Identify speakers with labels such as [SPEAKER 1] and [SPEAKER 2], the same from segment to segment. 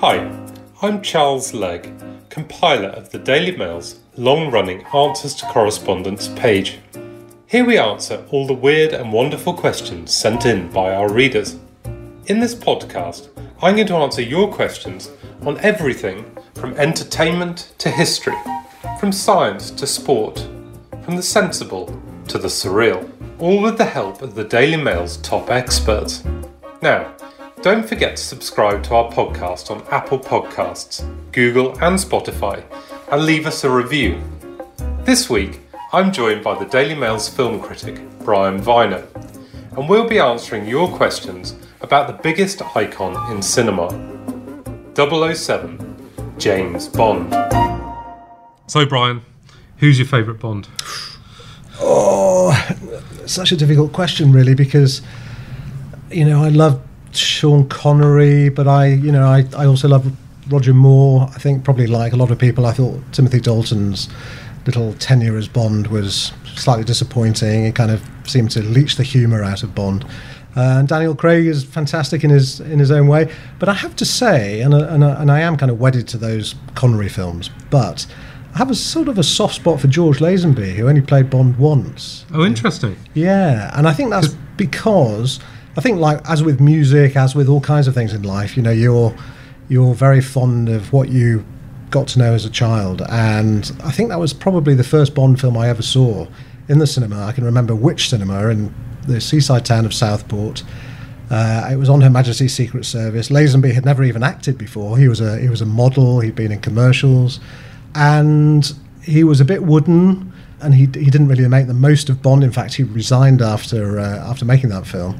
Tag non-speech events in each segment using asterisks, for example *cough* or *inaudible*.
[SPEAKER 1] Hi, I'm Charles Legge, compiler of the Daily Mail's long running Answers to Correspondents page. Here we answer all the weird and wonderful questions sent in by our readers. In this podcast, I'm going to answer your questions on everything from entertainment to history, from science to sport, from the sensible to the surreal, all with the help of the Daily Mail's top experts. Now, don't forget to subscribe to our podcast on Apple Podcasts, Google, and Spotify, and leave us a review. This week, I'm joined by the Daily Mail's film critic, Brian Viner, and we'll be answering your questions about the biggest icon in cinema 007, James Bond. So, Brian, who's your favourite Bond?
[SPEAKER 2] Oh, such a difficult question, really, because you know I love Sean Connery, but I, you know, I, I also love Roger Moore. I think probably like a lot of people, I thought Timothy Dalton's little tenure as Bond was slightly disappointing. It kind of seemed to leach the humour out of Bond. Uh, and Daniel Craig is fantastic in his in his own way. But I have to say, and, and, and I am kind of wedded to those Connery films, but I have a sort of a soft spot for George Lazenby, who only played Bond once.
[SPEAKER 1] Oh, interesting.
[SPEAKER 2] Yeah, and I think that's because I think, like as with music, as with all kinds of things in life, you know, you're you're very fond of what you got to know as a child, and I think that was probably the first Bond film I ever saw in the cinema. I can remember which cinema in the seaside town of Southport. Uh, it was on Her Majesty's Secret Service. Lazenby had never even acted before. He was a he was a model. He'd been in commercials, and he was a bit wooden, and he he didn't really make the most of Bond. In fact, he resigned after uh, after making that film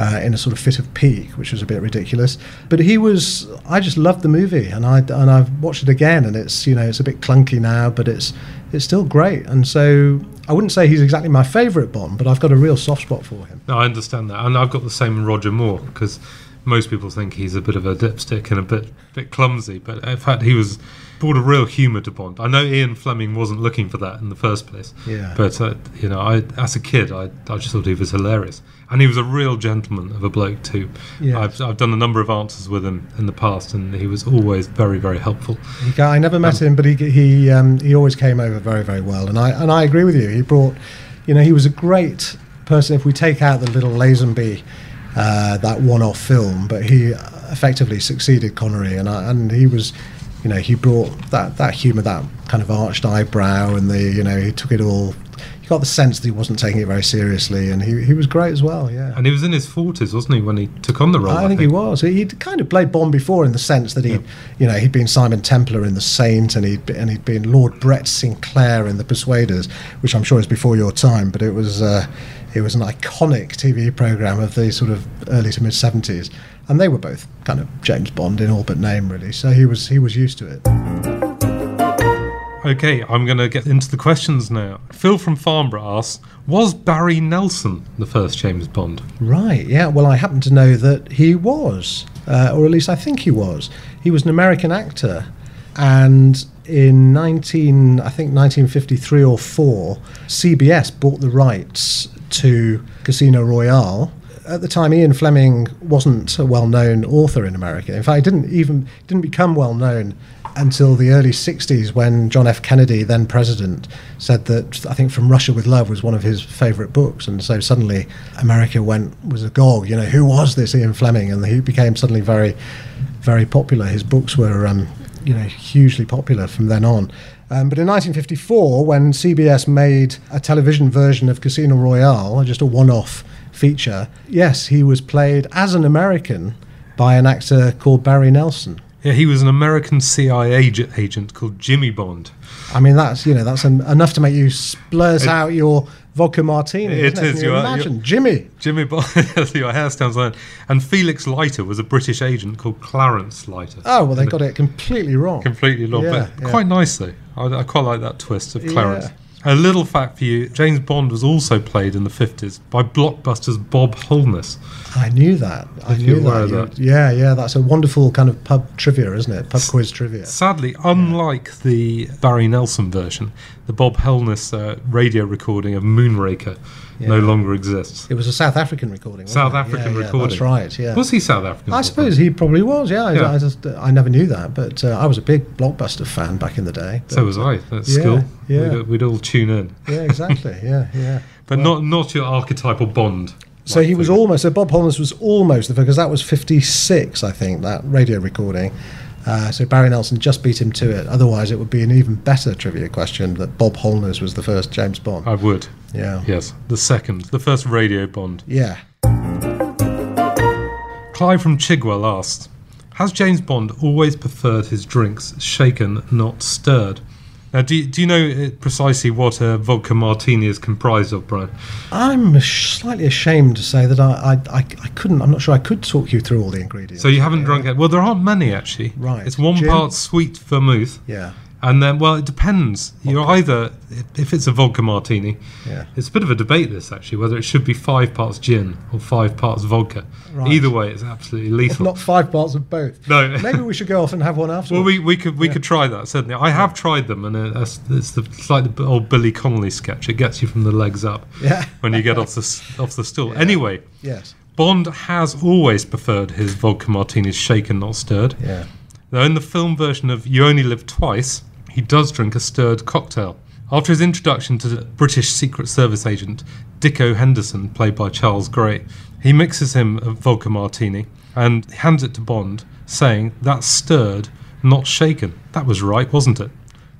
[SPEAKER 2] uh, in a sort of fit of pique, which was a bit ridiculous. But he was, I just loved the movie, and I and I've watched it again, and it's you know it's a bit clunky now, but it's it's still great. And so I wouldn't say he's exactly my favourite Bond, but I've got a real soft spot for him.
[SPEAKER 1] No, I understand that, and I've got the same in Roger Moore because most people think he's a bit of a dipstick and a bit bit clumsy, but in fact he was brought a real humour to Bond. I know Ian Fleming wasn't looking for that in the first place,
[SPEAKER 2] Yeah.
[SPEAKER 1] but uh, you know, I as a kid, I, I just thought he was hilarious, and he was a real gentleman of a bloke too.
[SPEAKER 2] Yes.
[SPEAKER 1] I've I've done a number of answers with him in the past, and he was always very very helpful.
[SPEAKER 2] He, I never met him, but he he um, he always came over very very well, and I and I agree with you. He brought, you know, he was a great person. If we take out the little Lazenby, uh, that one-off film, but he effectively succeeded Connery, and I, and he was, you know, he brought that that humour, that kind of arched eyebrow, and the you know he took it all. You got the sense that he wasn't taking it very seriously, and he he was great as well. Yeah.
[SPEAKER 1] And he was in his forties, wasn't he, when he took on the role?
[SPEAKER 2] I think he was. He'd kind of played Bond before in the sense that he, would you know, he'd been Simon Templar in The Saint, and he'd and he'd been Lord Brett Sinclair in The Persuaders, which I'm sure is before your time, but it was uh, it was an iconic TV program of the sort of early to mid 70s, and they were both kind of James Bond in all but name, really. So he was he was used to it.
[SPEAKER 1] Okay, I'm going to get into the questions now. Phil from Farnborough asks, was Barry Nelson the first James Bond?
[SPEAKER 2] Right. Yeah. Well, I happen to know that he was, uh, or at least I think he was. He was an American actor, and in 19, I think 1953 or four, CBS bought the rights to Casino Royale. At the time, Ian Fleming wasn't a well-known author in America. In fact, he didn't even didn't become well-known until the early 60s when John F. Kennedy, then president, said that I think From Russia with Love was one of his favourite books. And so suddenly America went, was agog, you know, who was this Ian Fleming? And he became suddenly very, very popular. His books were, um, you know, hugely popular from then on. Um, but in 1954, when CBS made a television version of Casino Royale, just a one off feature, yes, he was played as an American by an actor called Barry Nelson.
[SPEAKER 1] Yeah, he was an American CIA agent, called Jimmy Bond.
[SPEAKER 2] I mean, that's you know that's en- enough to make you splurge out your vodka martini.
[SPEAKER 1] It
[SPEAKER 2] isn't
[SPEAKER 1] is,
[SPEAKER 2] Can
[SPEAKER 1] you
[SPEAKER 2] imagine Jimmy?
[SPEAKER 1] Jimmy Bond, *laughs* your hair stands on. And Felix Leiter was a British agent called Clarence Leiter.
[SPEAKER 2] Oh well, they got it completely wrong.
[SPEAKER 1] Completely long,
[SPEAKER 2] Yeah,
[SPEAKER 1] but
[SPEAKER 2] yeah.
[SPEAKER 1] quite nice though. I, I quite like that twist of Clarence.
[SPEAKER 2] Yeah.
[SPEAKER 1] A little fact for you: James Bond was also played in the fifties by blockbusters Bob Holness.
[SPEAKER 2] I knew that. I
[SPEAKER 1] If
[SPEAKER 2] knew
[SPEAKER 1] aware
[SPEAKER 2] that. Yeah, yeah. That's a wonderful kind of pub trivia, isn't it? Pub quiz trivia.
[SPEAKER 1] Sadly, unlike the Barry Nelson version, the Bob Holness uh, radio recording of Moonraker no longer exists.
[SPEAKER 2] It was a South African recording. wasn't
[SPEAKER 1] South
[SPEAKER 2] it?
[SPEAKER 1] African
[SPEAKER 2] Yeah, yeah,
[SPEAKER 1] recording.
[SPEAKER 2] That's right. Yeah.
[SPEAKER 1] Was he South African?
[SPEAKER 2] I suppose he probably was. Yeah. I-
[SPEAKER 1] Yeah.
[SPEAKER 2] I, just I never knew that, but uh, I was a big blockbuster fan back in the day.
[SPEAKER 1] So was I at
[SPEAKER 2] Yeah,
[SPEAKER 1] school.
[SPEAKER 2] yeah.
[SPEAKER 1] We'd, we'd all tune in,
[SPEAKER 2] yeah, exactly. Yeah, yeah. *laughs*
[SPEAKER 1] but not not your archetypal Bond.
[SPEAKER 2] So he was almost. So Bob Holness was almost the because that was fifty six, I think, that radio recording. Uh, so Barry Nelson just beat him to it. Otherwise, it would be an even better trivia question that Bob Holness was the first James Bond.
[SPEAKER 1] I would.
[SPEAKER 2] yeah.
[SPEAKER 1] Yes, the second, the first radio Bond.
[SPEAKER 2] Yeah.
[SPEAKER 1] Clive from Chigwell asked, "Has James Bond always preferred his drinks shaken, not stirred?" Now, do you, do you know uh, precisely what a vodka martini is comprised of, Brian?
[SPEAKER 2] I'm slightly ashamed to say that I, I, I, I couldn't. I'm not sure I could talk you through all the ingredients.
[SPEAKER 1] So you haven't
[SPEAKER 2] Yeah.
[SPEAKER 1] drunk it? Well, there aren't many actually.
[SPEAKER 2] Right.
[SPEAKER 1] It's one
[SPEAKER 2] Gin?
[SPEAKER 1] part sweet vermouth,
[SPEAKER 2] Yeah.
[SPEAKER 1] And then well, it depends. You're either if it's a vodka martini,
[SPEAKER 2] Yeah.
[SPEAKER 1] It's a bit of a debate, this actually, whether it should be five parts gin or five parts vodka.
[SPEAKER 2] Right.
[SPEAKER 1] Either way, it's absolutely lethal.
[SPEAKER 2] Not five parts of both.
[SPEAKER 1] No.
[SPEAKER 2] Maybe we should go off and have one afterwards.
[SPEAKER 1] well, we, we could we could try that certainly. I have tried them, and uh, it's, it's, the, it's like the old Billy Connolly sketch. It gets you from the legs up
[SPEAKER 2] Yeah.
[SPEAKER 1] when you get off the off the stool. *laughs* Anyway,
[SPEAKER 2] Yes.
[SPEAKER 1] Bond has always preferred his vodka martinis shaken, not stirred.
[SPEAKER 2] Yeah.
[SPEAKER 1] Though in the film version of You Only Live Twice, he does drink a stirred cocktail. After his introduction to the British Secret Service agent Dicko Henderson, played by Charles Gray, he mixes him a vodka martini and hands it to Bond, saying, That's stirred, not shaken. That was right, wasn't it?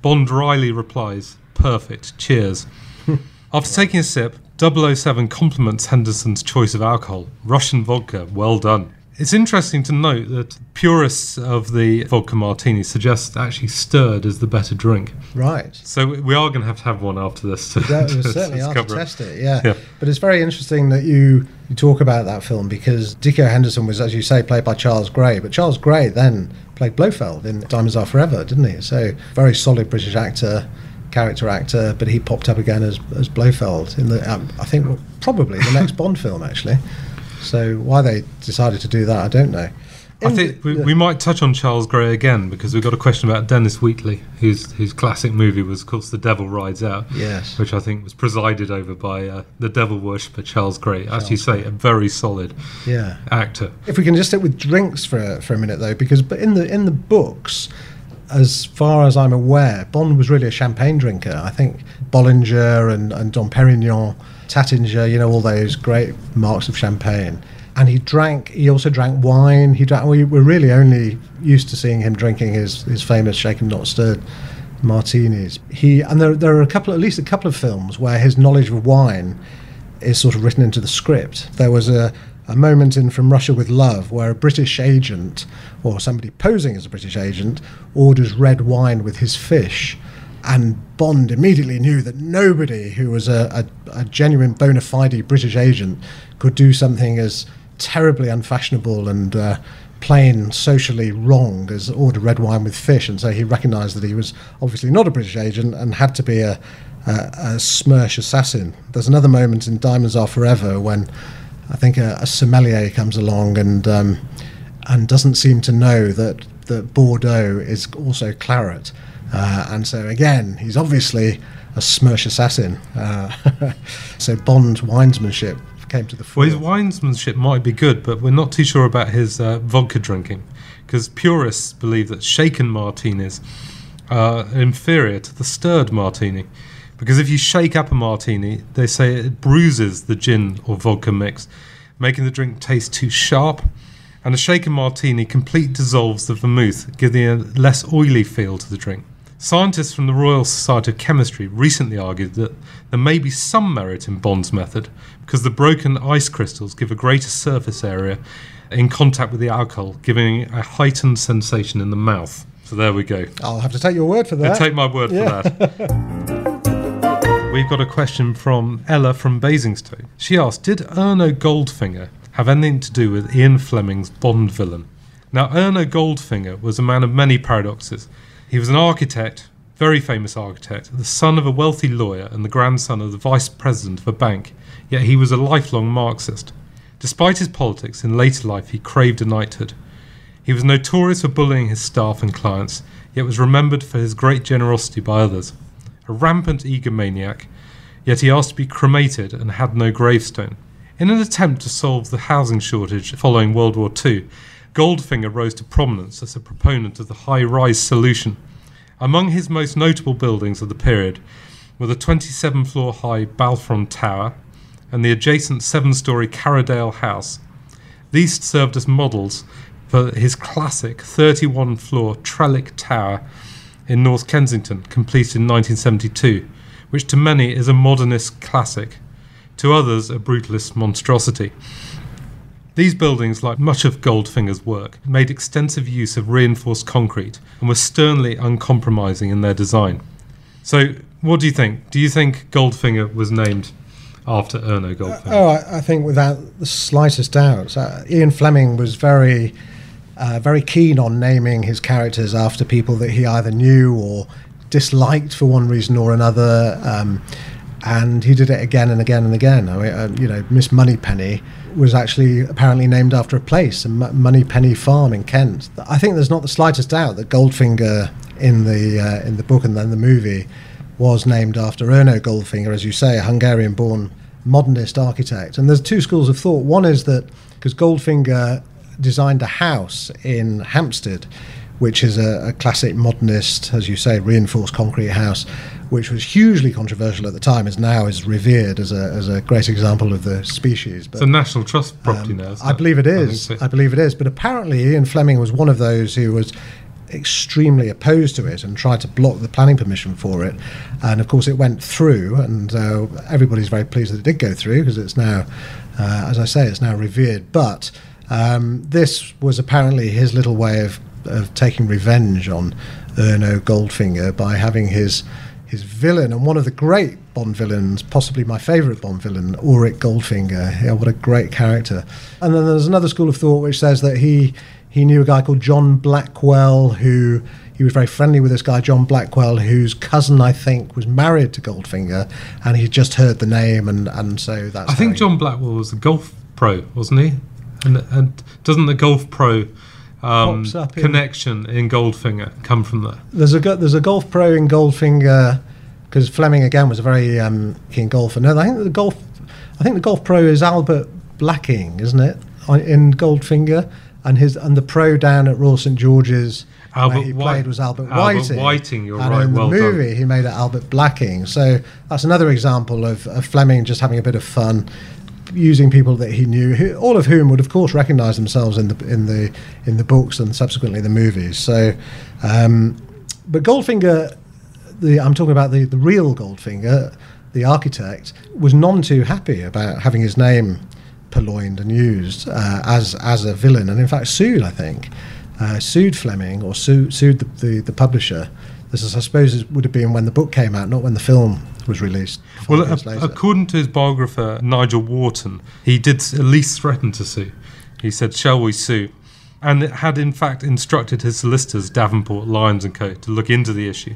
[SPEAKER 1] Bond wryly replies, Perfect, cheers. *laughs* After taking a sip, 007 compliments Henderson's choice of alcohol Russian vodka, well done. It's interesting to note that purists of the vodka martini suggest actually stirred is the better drink.
[SPEAKER 2] Right.
[SPEAKER 1] So we are going to have to have one after this. To,
[SPEAKER 2] That *laughs*
[SPEAKER 1] to
[SPEAKER 2] certainly to
[SPEAKER 1] it.
[SPEAKER 2] test it, yeah.
[SPEAKER 1] Yeah.
[SPEAKER 2] But it's very interesting that you, you talk about that film because Dicko Henderson was, as you say, played by Charles Gray. But Charles Gray then played Blofeld in Diamonds Are Forever, didn't he? So very solid British actor, character actor. But he popped up again as, as Blofeld in the, um, I think, probably the next Bond film, actually. So why they decided to do that, I don't know.
[SPEAKER 1] I think we, we might touch on Charles Gray again because we've got a question about Dennis Wheatley, whose whose classic movie was, of course, The Devil Rides Out.
[SPEAKER 2] Yes.
[SPEAKER 1] Which I think was presided over by uh, the devil worshipper Charles Gray. As you say, a very solid
[SPEAKER 2] Yeah.
[SPEAKER 1] actor.
[SPEAKER 2] If we can just stick with drinks for a, for a minute though, because but in the in the books, as far as I'm aware, Bond was really a champagne drinker. I think Bollinger and, and Dom Perignon, Taittinger, you know, all those great marks of champagne. And he drank. He also drank wine. He drank. We were really only used to seeing him drinking his, his famous shaken not stirred martinis. He and there there are a couple, at least a couple of films where his knowledge of wine is sort of written into the script. There was a, a moment in From Russia with Love where a British agent, or somebody posing as a British agent, orders red wine with his fish. And Bond immediately knew that nobody who was a, a, a genuine bona fide British agent could do something as terribly unfashionable and uh, plain socially wrong as order red wine with fish. And so he recognised that he was obviously not a British agent and had to be a, a, a Smersh assassin. There's another moment in Diamonds Are Forever when I think a, a sommelier comes along and um, and doesn't seem to know that that Bordeaux is also claret. Uh, and so again, he's obviously a Smersh assassin. Uh, *laughs* so Bond's winesmanship came to the fore.
[SPEAKER 1] Well, his winesmanship might be good, but we're not too sure about his uh, vodka drinking because purists believe that shaken martinis are inferior to the stirred martini. Because if you shake up a martini, they say it bruises the gin or vodka mix, making the drink taste too sharp. And a shaken martini complete dissolves the vermouth, giving a less oily feel to the drink. Scientists from the Royal Society of Chemistry recently argued that there may be some merit in Bond's method because the broken ice crystals give a greater surface area in contact with the alcohol, giving a heightened sensation in the mouth. So there we go.
[SPEAKER 2] I'll have to take your word for that.
[SPEAKER 1] take my word
[SPEAKER 2] Yeah.
[SPEAKER 1] for that. We've got a question from Ella from Basingstoke. She asked, Did Erno Goldfinger have anything to do with Ian Fleming's Bond villain? Now, Erno Goldfinger was a man of many paradoxes. He was an architect, very famous architect, the son of a wealthy lawyer and the grandson of the vice president of a bank, yet he was a lifelong Marxist. Despite his politics, in later life he craved a knighthood. He was notorious for bullying his staff and clients, yet was remembered for his great generosity by others. A rampant egomaniac yet he asked to be cremated and had no gravestone. In an attempt to solve the housing shortage following World War II, Goldfinger rose to prominence as a proponent of the high rise solution. Among his most notable buildings of the period were the 27 floor high Balfron Tower and the adjacent seven story Carradale House. These served as models for his classic 31 floor Trellick Tower in North Kensington, completed in 1972, which to many is a modernist classic, to others, a brutalist monstrosity. These buildings, like much of Goldfinger's work, made extensive use of reinforced concrete and were sternly uncompromising in their design. So, what do you think? Do you think Goldfinger was named after Erno Goldfinger?
[SPEAKER 2] Oh, I, I think without the slightest doubt. Uh, Ian Fleming was very, uh, very keen on naming his characters after people that he either knew or disliked for one reason or another. Um, and he did it again and again and again. I mean, uh, you know, Miss Moneypenny was actually apparently named after a place, a M- Moneypenny Farm in Kent. I think there's not the slightest doubt that Goldfinger in the uh, in the book and then the movie was named after Erno Goldfinger, as you say, a Hungarian-born modernist architect. And there's two schools of thought. One is that because Goldfinger designed a house in Hampstead, which is a, a classic modernist, as you say, reinforced concrete house, which was hugely controversial at the time, is now is revered as a, as a great example of the species.
[SPEAKER 1] But, it's a National Trust property
[SPEAKER 2] um,
[SPEAKER 1] now.
[SPEAKER 2] I believe it is. I, so. I believe it is. But apparently, Ian Fleming was one of those who was extremely opposed to it and tried to block the planning permission for it. And of course, it went through, and uh, everybody's very pleased that it did go through because it's now, uh, as I say, it's now revered. But um, this was apparently his little way of, of taking revenge on Erno Goldfinger by having his his villain and one of the great Bond villains, possibly my favourite Bond villain, Auric Goldfinger. Yeah, what a great character. And then there's another school of thought which says that he he knew a guy called John Blackwell who he was very friendly with this guy John Blackwell whose cousin I think was married to Goldfinger and he just heard the name and and so that's
[SPEAKER 1] I think John Blackwell was a golf pro wasn't he and, and doesn't the golf pro um, connection in, in Goldfinger come from there
[SPEAKER 2] there's a there's a golf pro in Goldfinger because Fleming again was a very um, keen golfer no I think the golf I think the golf pro is Albert Blacking isn't it in Goldfinger and his and the pro down at Royal St George's Albert he White, played was Albert,
[SPEAKER 1] Albert
[SPEAKER 2] Whiting.
[SPEAKER 1] Whiting, you're
[SPEAKER 2] and
[SPEAKER 1] right.
[SPEAKER 2] in
[SPEAKER 1] well
[SPEAKER 2] the movie,
[SPEAKER 1] done.
[SPEAKER 2] he made it Albert Blacking. So that's another example of, of Fleming just having a bit of fun, using people that he knew, who, all of whom would, of course, recognise themselves in the in the in the books and subsequently the movies. So, um, but Goldfinger, the I'm talking about the the real Goldfinger, the architect, was none too happy about having his name purloined and used uh, as as a villain, and in fact sued. I think uh, sued Fleming or sued sued the, the, the publisher. This is, I suppose, would have been when the book came out, not when the film was released.
[SPEAKER 1] Well, a, according to his biographer Nigel Warburton, he did at least threaten to sue. He said, "Shall we sue?" and had in fact instructed his solicitors, Davenport, Lyons and Co, to look into the issue.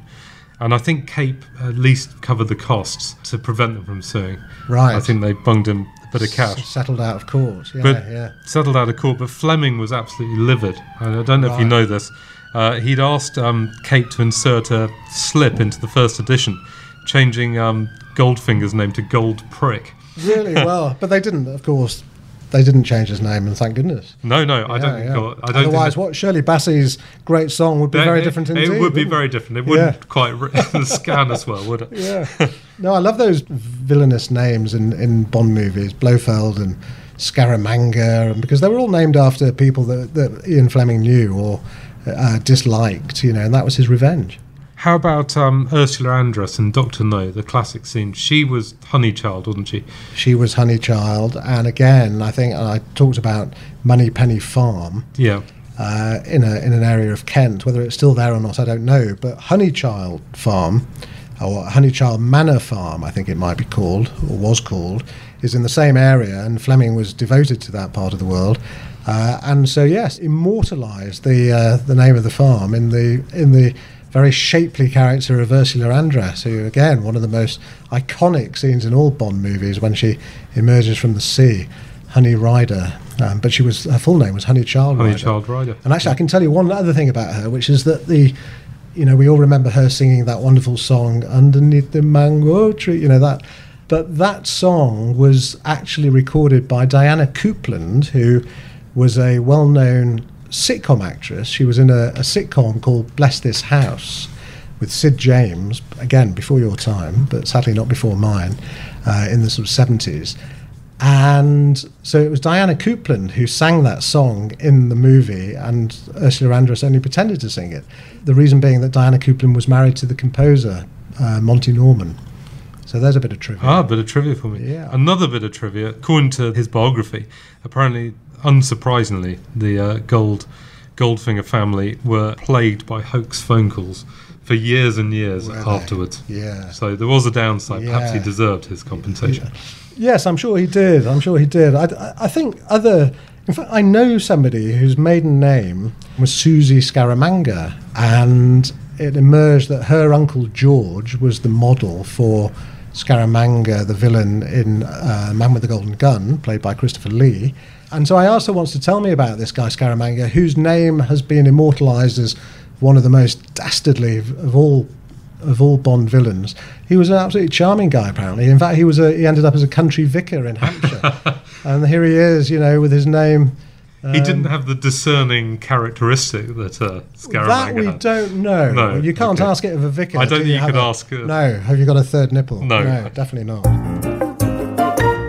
[SPEAKER 1] And I think Cape at least covered the costs to prevent them from suing.
[SPEAKER 2] Right.
[SPEAKER 1] I think they bunged him a bit of cash.
[SPEAKER 2] S- settled out of court. Yeah,
[SPEAKER 1] but
[SPEAKER 2] yeah.
[SPEAKER 1] settled out of court. But Fleming was absolutely livid. I don't know right. if you know this. Uh, he'd asked um, Cape to insert a slip into the first edition, changing um, Goldfinger's name to Gold Prick.
[SPEAKER 2] Really *laughs* well, but they didn't, of course they didn't change his name, and thank goodness.
[SPEAKER 1] No, no, I don't.
[SPEAKER 2] Yeah.
[SPEAKER 1] God, I don't
[SPEAKER 2] Otherwise, what Shirley Bassey's great song would be very
[SPEAKER 1] it,
[SPEAKER 2] different indeed.
[SPEAKER 1] It would be very different. It wouldn't yeah. quite *laughs* scan as well, would it? *laughs*
[SPEAKER 2] Yeah. No, I love those villainous names in, in Bond movies, Blofeld and Scaramanga, and because they were all named after people that, that Ian Fleming knew or uh, disliked, you know, and that was his revenge.
[SPEAKER 1] How about um, Ursula Andress and Doctor No, the classic scene? She was Honeychild, wasn't she?
[SPEAKER 2] She was Honeychild, and again, I think I talked about Moneypenny Farm.
[SPEAKER 1] Yeah.
[SPEAKER 2] Uh, in a in an area of Kent, whether it's still there or not, I don't know. But Honeychild Farm, or Honeychild Manor Farm, I think it might be called or was called, is in the same area, and Fleming was devoted to that part of the world. Uh, and so, yes, immortalised the uh, the name of the farm in the in the very shapely character of Ursula Andress, who, again, one of the most iconic scenes in all Bond movies when she emerges from the sea, Honey Rider. Um, but she was her full name was Honey Child Rider.
[SPEAKER 1] Honey
[SPEAKER 2] Rider.
[SPEAKER 1] Child Rider.
[SPEAKER 2] And actually, I can tell you one other thing about her, which is that the you know, we all remember her singing that wonderful song underneath the mango tree. You know that But that song was actually recorded by Diana Coupland, who was a well known sitcom actress. She was in a, a sitcom called Bless This House with Sid James, again, before your time, but sadly not before mine, uh, in the sort of 70s. And so it was Diana Coupland who sang that song in the movie, and Ursula Andress only pretended to sing it. The reason being that Diana Coupland was married to the composer, uh, Monty Norman. So there's a bit of trivia.
[SPEAKER 1] Ah, a bit of trivia for me.
[SPEAKER 2] Yeah.
[SPEAKER 1] Another bit of trivia. According to his biography, apparently, unsurprisingly, the uh, Gold Goldfinger family were plagued by hoax phone calls for years and years
[SPEAKER 2] Were they?
[SPEAKER 1] afterwards.
[SPEAKER 2] Yeah.
[SPEAKER 1] So there was a downside. Perhaps he deserved his compensation.
[SPEAKER 2] Yes, I'm sure he did. I'm sure he did. I, I- I think other. In fact, I know somebody whose maiden name was Susie Scaramanga, and it emerged that her uncle George was the model for Scaramanga, the villain in uh, Man with the Golden Gun, played by Christopher Lee. And so I asked her once to tell me about this guy Scaramanga, whose name has been immortalised as one of the most dastardly of of all of all Bond villains. He was an absolutely charming guy, apparently. In fact, he was a, he ended up as a country vicar in Hampshire, *laughs* and here he is, you know, with his name.
[SPEAKER 1] He didn't have the discerning characteristic that uh,
[SPEAKER 2] That we
[SPEAKER 1] had.
[SPEAKER 2] don't know.
[SPEAKER 1] No,
[SPEAKER 2] you can't
[SPEAKER 1] okay.
[SPEAKER 2] ask it of a vicar.
[SPEAKER 1] I don't
[SPEAKER 2] do
[SPEAKER 1] think you could ask, uh,
[SPEAKER 2] no, have you got a third nipple?
[SPEAKER 1] No.
[SPEAKER 2] no, definitely not.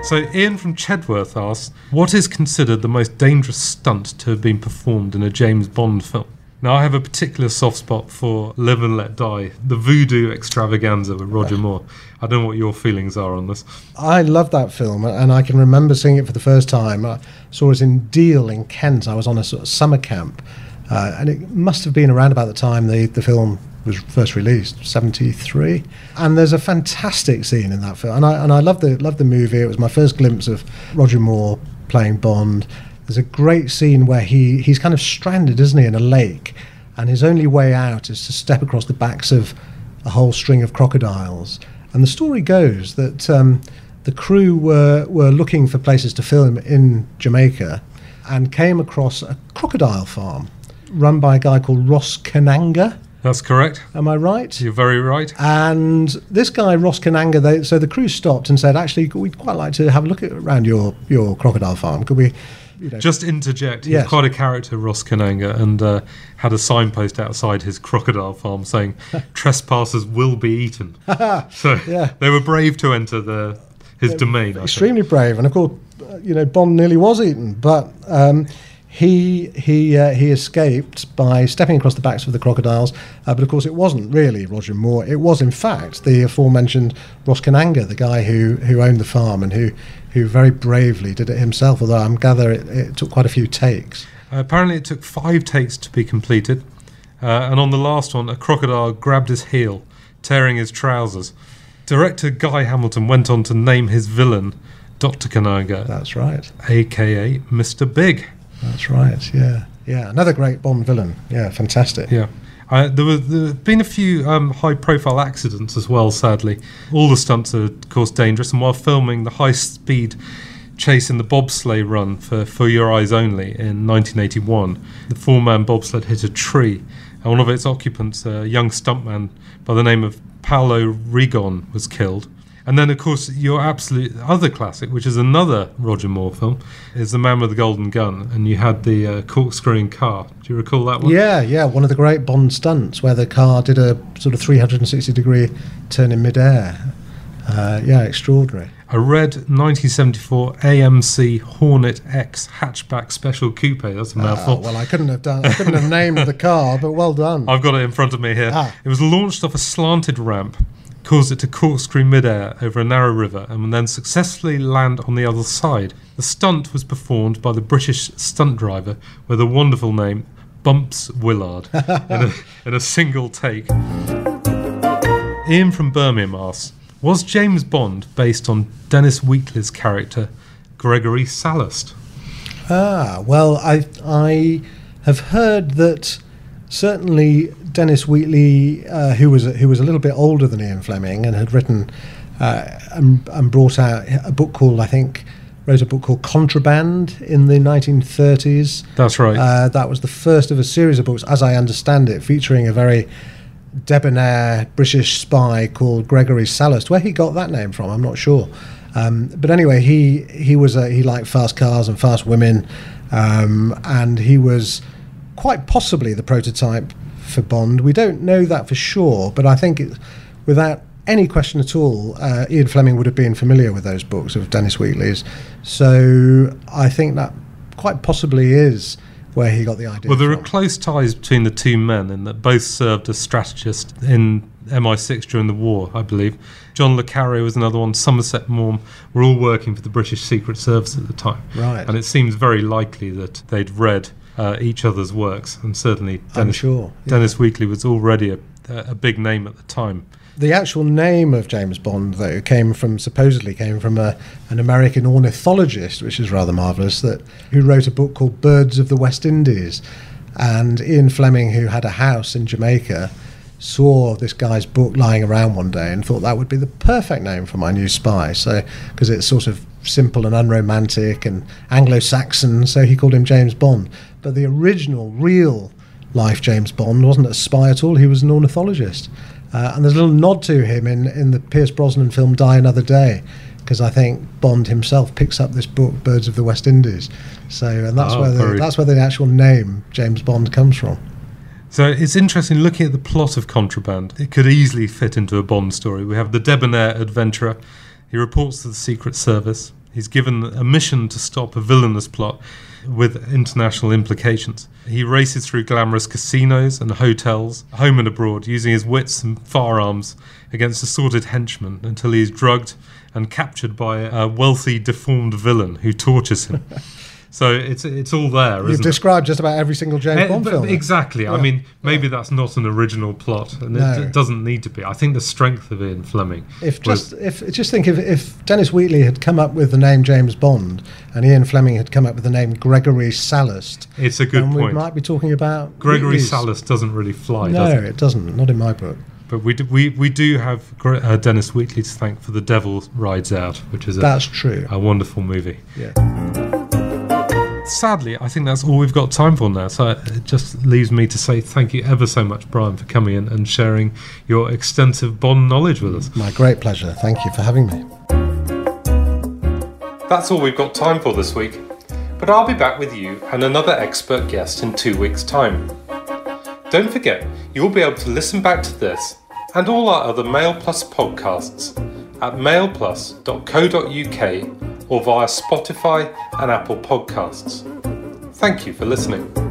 [SPEAKER 1] So Ian from Chedworth asks, "What is considered the most dangerous stunt to have been performed in a James Bond film?" Now, I have a particular soft spot for Live and Let Die, the voodoo extravaganza with Roger Moore. I don't know what your feelings are on this.
[SPEAKER 2] I love that film, and I can remember seeing it for the first time. I saw it in Deal in Kent. I was on a sort of summer camp, uh, and it must have been around about the time the, the film was first released, seventy three. And there's a fantastic scene in that film, and I and I love the love the movie. It was my first glimpse of Roger Moore playing Bond. There's a great scene where he he's kind of stranded, isn't he, in a lake, and his only way out is to step across the backs of a whole string of crocodiles. And the story goes that um, the crew were, were looking for places to film in Jamaica and came across a crocodile farm run by a guy called Ross Kananga.
[SPEAKER 1] That's correct.
[SPEAKER 2] Am I right?
[SPEAKER 1] You're very right.
[SPEAKER 2] And this guy, Ross Kananga, they, so the crew stopped and said, actually, we'd quite like to have a look at, around your, your crocodile farm. Could we, you know,
[SPEAKER 1] Just interject. He's
[SPEAKER 2] Yes.
[SPEAKER 1] quite a character, Ross Kananga, and uh, had a signpost outside his crocodile farm saying, *laughs* "Trespassers will be eaten." *laughs* so
[SPEAKER 2] Yeah.
[SPEAKER 1] they were brave to enter the his domain.
[SPEAKER 2] Extremely brave, and of course, uh, you know, Bond nearly was eaten, but um, he he uh, he escaped by stepping across the backs of the crocodiles. Uh, but of course, it wasn't really Roger Moore. It was, in fact, the aforementioned Ross Kananga, the guy who who owned the farm and who who very bravely did it himself. Although I'm gather it, it took quite a few takes.
[SPEAKER 1] Uh, apparently, it took five takes to be completed, uh, and on the last one, a crocodile grabbed his heel, tearing his trousers. Director Guy Hamilton went on to name his villain Dr. Kananga,
[SPEAKER 2] That's right.
[SPEAKER 1] aka Mr. Big.
[SPEAKER 2] That's right. Yeah. Yeah. Another great Bond villain. Yeah. Fantastic.
[SPEAKER 1] Yeah. Uh, there have been a few um, high-profile accidents as well. Sadly, all the stunts are, of course, dangerous. And while filming the high-speed chase in the bobsleigh run for For Your Eyes Only in 1981, the four-man bobsled hit a tree, and one of its occupants, a young stuntman by the name of Paolo Rigon, was killed. And then, of course, your absolute other classic, which is another Roger Moore film, is The Man with the Golden Gun, and you had the uh, corkscrewing car. Do you recall that one?
[SPEAKER 2] Yeah, yeah, one of the great Bond stunts where the car did a sort of 360 degree turn in midair. Uh, yeah, extraordinary.
[SPEAKER 1] A red 1974 AMC Hornet X hatchback special coupe. That's a
[SPEAKER 2] Uh,
[SPEAKER 1] mouthful.
[SPEAKER 2] well, I couldn't have done. I couldn't have named the car, but well done. *laughs*
[SPEAKER 1] I've got it in front of me here.
[SPEAKER 2] Ah.
[SPEAKER 1] It was launched off a slanted ramp, caused it to corkscrew midair over a narrow river, and then successfully land on the other side. The stunt was performed by the British stunt driver with a wonderful name, Bumps Willard, *laughs* in, a, in a single take. Ian from Birmingham asks, was James Bond based on Dennis Wheatley's character, Gregory Sallust?
[SPEAKER 2] Ah, well, I I have heard that certainly Dennis Wheatley, uh, who was a, who was a little bit older than Ian Fleming and had written uh, and, and brought out a book called I think wrote a book called Contraband in the 1930s.
[SPEAKER 1] That's right.
[SPEAKER 2] Uh, that was the first of a series of books, as I understand it, featuring a very debonair British spy called Gregory Sallust. Where he got that name from, I'm not sure. Um, but anyway, he he was a, he liked fast cars and fast women, um, and he was quite possibly the prototype for Bond. We don't know that for sure, but I think it, without any question at all, uh, Ian Fleming would have been familiar with those books of Dennis Wheatley's. So I think that quite possibly is where he got the idea.
[SPEAKER 1] Well, there
[SPEAKER 2] from.
[SPEAKER 1] are close ties between the two men in that both served as strategists in MI6 during the war, I believe. John Le Carre was another one. Somerset Maugham were all working for the British Secret Service at the time.
[SPEAKER 2] Right.
[SPEAKER 1] And it seems very likely that they'd read uh, each other's works, and certainly
[SPEAKER 2] I'm
[SPEAKER 1] Dennis,
[SPEAKER 2] sure. yeah.
[SPEAKER 1] Dennis Wheatley was already a, a big name at the time.
[SPEAKER 2] The actual name of James Bond, though, came from supposedly came from a, an American ornithologist, which is rather marvelous. That who wrote a book called Birds of the West Indies, and Ian Fleming, who had a house in Jamaica, saw this guy's book lying around one day and thought that would be the perfect name for my new spy. So because it's sort of simple and unromantic and Anglo-Saxon, so he called him James Bond. But the original, real life James Bond wasn't a spy at all. He was an ornithologist. Uh, and there's a little nod to him in, in the Pierce Brosnan film Die Another Day, because I think Bond himself picks up this book, Birds of the West Indies. So, and that's
[SPEAKER 1] Oh,
[SPEAKER 2] where the, that's where the actual name James Bond comes from.
[SPEAKER 1] So it's interesting looking at the plot of Contraband. It could easily fit into a Bond story. We have the debonair adventurer. He reports to the Secret Service. He's given a mission to stop a villainous plot with international implications. He races through glamorous casinos and hotels, home and abroad, using his wits and firearms against assorted henchmen until he is drugged and captured by a wealthy, deformed villain who tortures him. *laughs* so it's it's all there,
[SPEAKER 2] You've
[SPEAKER 1] isn't it?
[SPEAKER 2] described just about every single James
[SPEAKER 1] Eh,
[SPEAKER 2] Bond film.
[SPEAKER 1] Exactly. I mean, maybe that's not an original plot, and
[SPEAKER 2] No.
[SPEAKER 1] it, it doesn't need to be. I think the strength of Ian Fleming.
[SPEAKER 2] If just if just think if, if Dennis Wheatley had come up with the name James Bond and Ian Fleming had come up with the name Gregory Sallust,
[SPEAKER 1] it's a good
[SPEAKER 2] then we
[SPEAKER 1] point.
[SPEAKER 2] might be talking about
[SPEAKER 1] Gregory
[SPEAKER 2] Wheatley's.
[SPEAKER 1] Sallust doesn't really fly,
[SPEAKER 2] No,
[SPEAKER 1] does it?
[SPEAKER 2] it doesn't. Not in my book.
[SPEAKER 1] But we do, we we do have uh, Dennis Wheatley to thank for The Devil Rides Out, which is a,
[SPEAKER 2] That's true.
[SPEAKER 1] a wonderful movie.
[SPEAKER 2] Yeah.
[SPEAKER 1] Sadly, I think that's all we've got time for now. So it just leaves me to say thank you ever so much, Brian, for coming in and sharing your extensive Bond knowledge with us.
[SPEAKER 2] My great pleasure. Thank you for having me.
[SPEAKER 1] That's all we've got time for this week, but I'll be back with you and another expert guest in two weeks' time. Don't forget, you'll be able to listen back to this and all our other Mail Plus podcasts at mailplus.co.uk or via Spotify and Apple Podcasts. Thank you for listening.